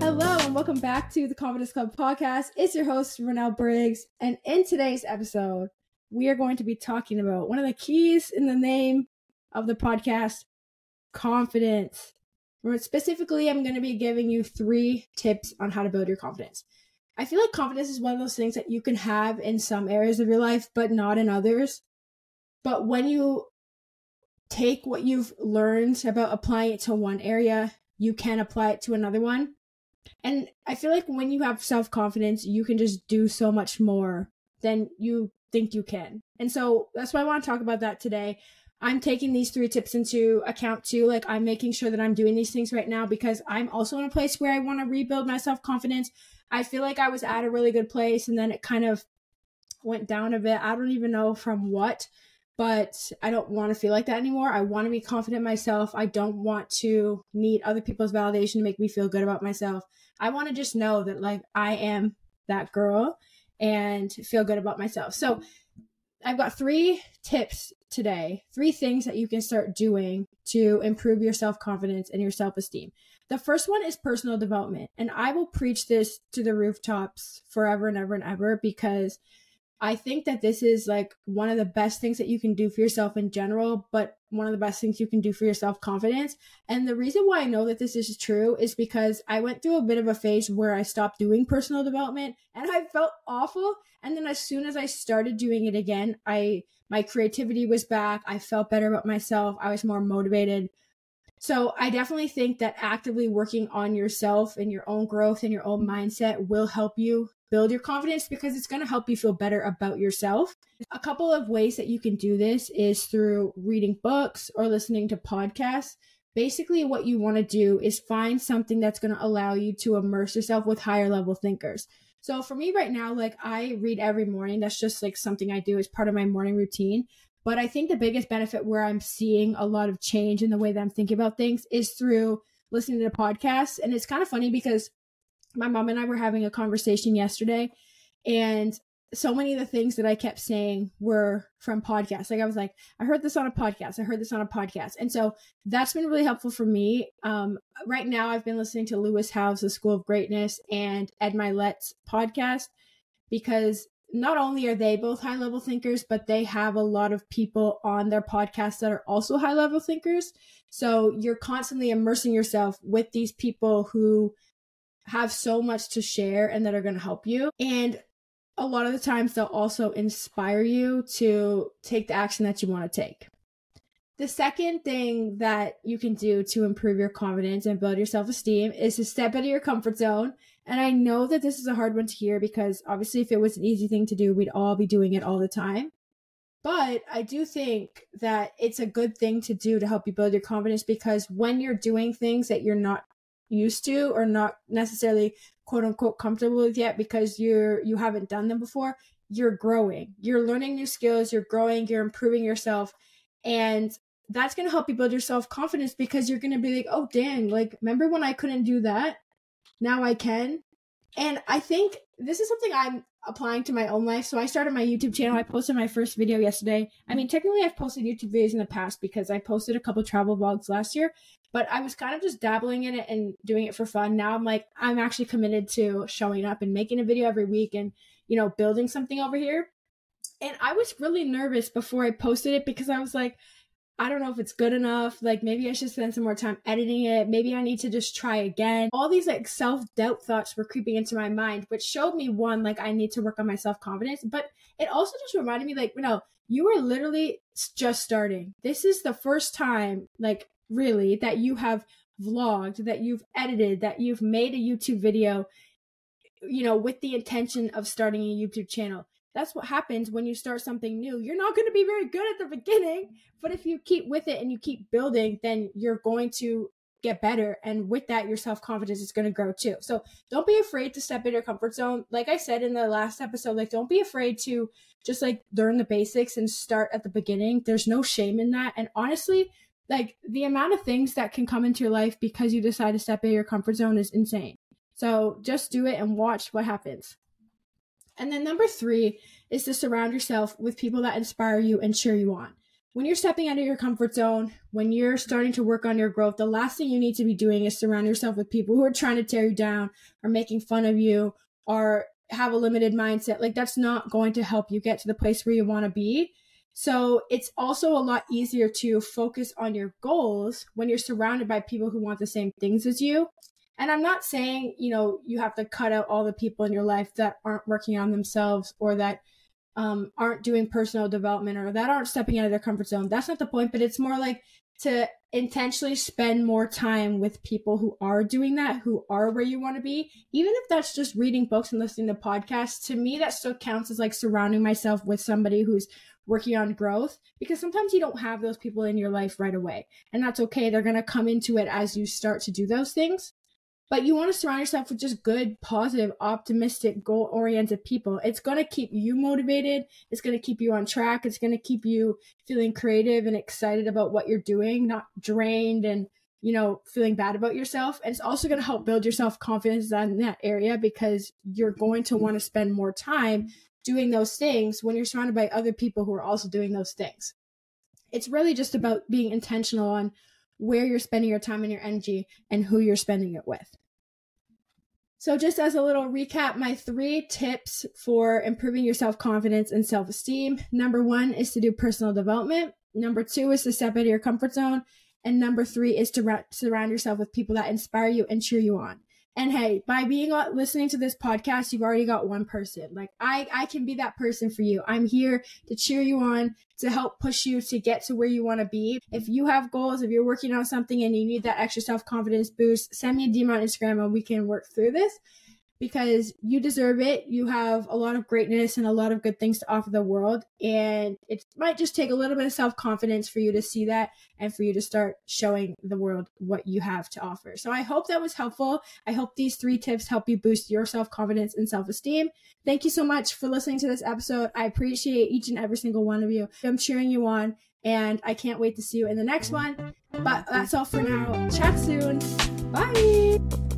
Hello, and welcome back to the Confidence Club podcast. It's your host, Renelle Briggs. And in today's episode, we are going to be talking about one of the keys in the name of the podcast confidence. Specifically, I'm going to be giving you three tips on how to build your confidence. I feel like confidence is one of those things that you can have in some areas of your life, but not in others. But when you take what you've learned about applying it to one area, you can apply it to another one. And I feel like when you have self confidence, you can just do so much more than you think you can. And so that's why I want to talk about that today. I'm taking these three tips into account too. Like I'm making sure that I'm doing these things right now because I'm also in a place where I want to rebuild my self confidence. I feel like I was at a really good place and then it kind of went down a bit. I don't even know from what, but I don't want to feel like that anymore. I want to be confident myself. I don't want to need other people's validation to make me feel good about myself. I want to just know that like I am that girl and feel good about myself. So I've got three tips today, three things that you can start doing to improve your self confidence and your self esteem. The first one is personal development. And I will preach this to the rooftops forever and ever and ever because I think that this is like one of the best things that you can do for yourself in general, but one of the best things you can do for your self confidence. And the reason why I know that this is true is because I went through a bit of a phase where I stopped doing personal development and I felt awful. And then as soon as I started doing it again, I my creativity was back. I felt better about myself. I was more motivated. So I definitely think that actively working on yourself and your own growth and your own mindset will help you build your confidence because it's going to help you feel better about yourself. A couple of ways that you can do this is through reading books or listening to podcasts. Basically, what you want to do is find something that's going to allow you to immerse yourself with higher level thinkers. So for me right now, like I read every morning. That's just like something I do as part of my morning routine. But I think the biggest benefit where I'm seeing a lot of change in the way that I'm thinking about things is through listening to podcasts. And it's kind of funny because my mom and I were having a conversation yesterday and so many of the things that I kept saying were from podcasts. Like I was like, I heard this on a podcast. I heard this on a podcast. And so that's been really helpful for me. Um, right now I've been listening to Lewis Howes, The School of Greatness and Ed Mylett's podcast because not only are they both high level thinkers, but they have a lot of people on their podcast that are also high level thinkers. So you're constantly immersing yourself with these people who have so much to share and that are going to help you. And a lot of the times they'll also inspire you to take the action that you want to take. The second thing that you can do to improve your confidence and build your self esteem is to step out of your comfort zone. And I know that this is a hard one to hear because obviously, if it was an easy thing to do, we'd all be doing it all the time. But I do think that it's a good thing to do to help you build your confidence because when you're doing things that you're not used to or not necessarily quote unquote comfortable with yet because you're you haven't done them before, you're growing. You're learning new skills, you're growing, you're improving yourself. And that's going to help you build your self confidence because you're going to be like, oh, dang, like, remember when I couldn't do that? Now I can. And I think this is something I'm applying to my own life. So I started my YouTube channel. I posted my first video yesterday. I mean, technically, I've posted YouTube videos in the past because I posted a couple travel vlogs last year, but I was kind of just dabbling in it and doing it for fun. Now I'm like, I'm actually committed to showing up and making a video every week and, you know, building something over here. And I was really nervous before I posted it because I was like, I don't know if it's good enough. Like maybe I should spend some more time editing it. Maybe I need to just try again. All these like self doubt thoughts were creeping into my mind, which showed me one, like I need to work on my self confidence. But it also just reminded me, like, you know, you are literally just starting. This is the first time, like, really, that you have vlogged, that you've edited, that you've made a YouTube video, you know, with the intention of starting a YouTube channel that's what happens when you start something new. You're not going to be very good at the beginning, but if you keep with it and you keep building, then you're going to get better. And with that, your self confidence is going to grow too. So don't be afraid to step in your comfort zone. Like I said in the last episode, like don't be afraid to just like learn the basics and start at the beginning. There's no shame in that. And honestly, like the amount of things that can come into your life because you decide to step in your comfort zone is insane. So just do it and watch what happens. And then number three is to surround yourself with people that inspire you and cheer you on. when you're stepping out of your comfort zone, when you're starting to work on your growth, the last thing you need to be doing is surround yourself with people who are trying to tear you down or making fun of you or have a limited mindset. Like that's not going to help you get to the place where you want to be. So it's also a lot easier to focus on your goals when you're surrounded by people who want the same things as you. And I'm not saying, you know, you have to cut out all the people in your life that aren't working on themselves or that um, aren't doing personal development or that aren't stepping out of their comfort zone. That's not the point, but it's more like to intentionally spend more time with people who are doing that, who are where you want to be. Even if that's just reading books and listening to podcasts, to me, that still counts as like surrounding myself with somebody who's working on growth because sometimes you don't have those people in your life right away. And that's okay. They're going to come into it as you start to do those things but you want to surround yourself with just good, positive, optimistic, goal oriented people. It's going to keep you motivated. It's going to keep you on track. It's going to keep you feeling creative and excited about what you're doing, not drained and, you know, feeling bad about yourself. And it's also going to help build your self confidence in that area because you're going to want to spend more time doing those things when you're surrounded by other people who are also doing those things. It's really just about being intentional on where you're spending your time and your energy and who you're spending it with. So, just as a little recap, my three tips for improving your self confidence and self esteem number one is to do personal development, number two is to step out of your comfort zone, and number three is to ra- surround yourself with people that inspire you and cheer you on. And hey, by being listening to this podcast, you've already got one person. Like I, I can be that person for you. I'm here to cheer you on, to help push you to get to where you want to be. If you have goals, if you're working on something and you need that extra self confidence boost, send me a DM on Instagram and we can work through this because you deserve it. You have a lot of greatness and a lot of good things to offer the world. And it might just take a little bit of self confidence for you to see that and for you to start showing the world what you have to offer. So I hope that was helpful. I hope these three tips help you boost your self confidence and self esteem. Thank you so much for listening to this episode. I appreciate each and every single one of you. I'm cheering you on and I can't wait to see you in the next one. But that's all for now. Chat soon. Bye.